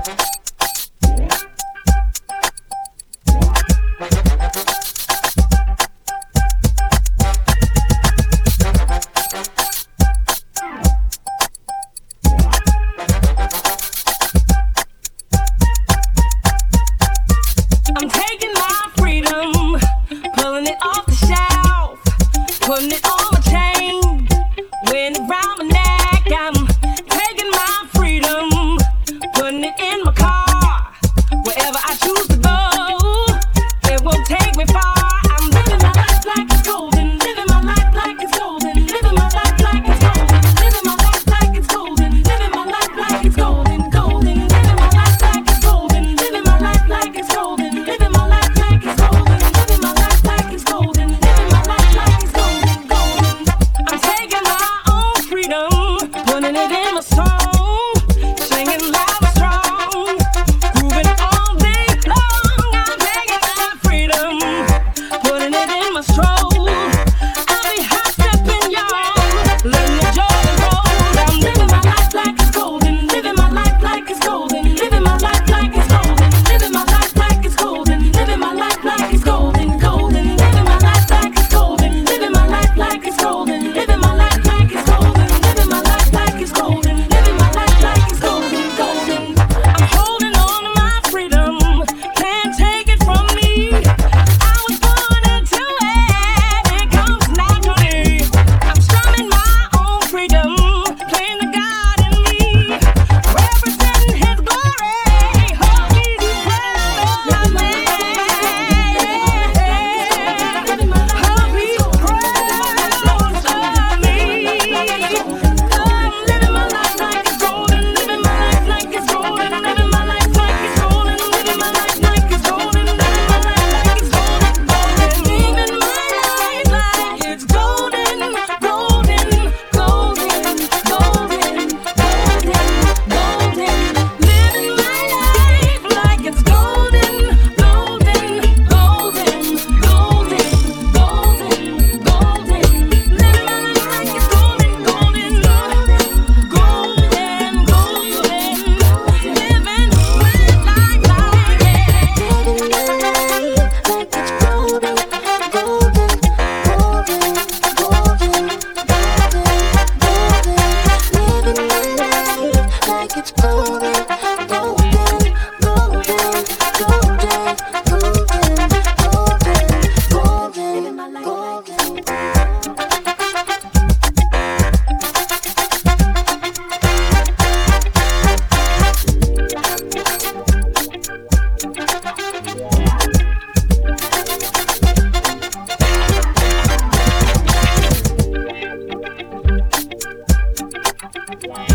Mm-hmm. It's Yeah.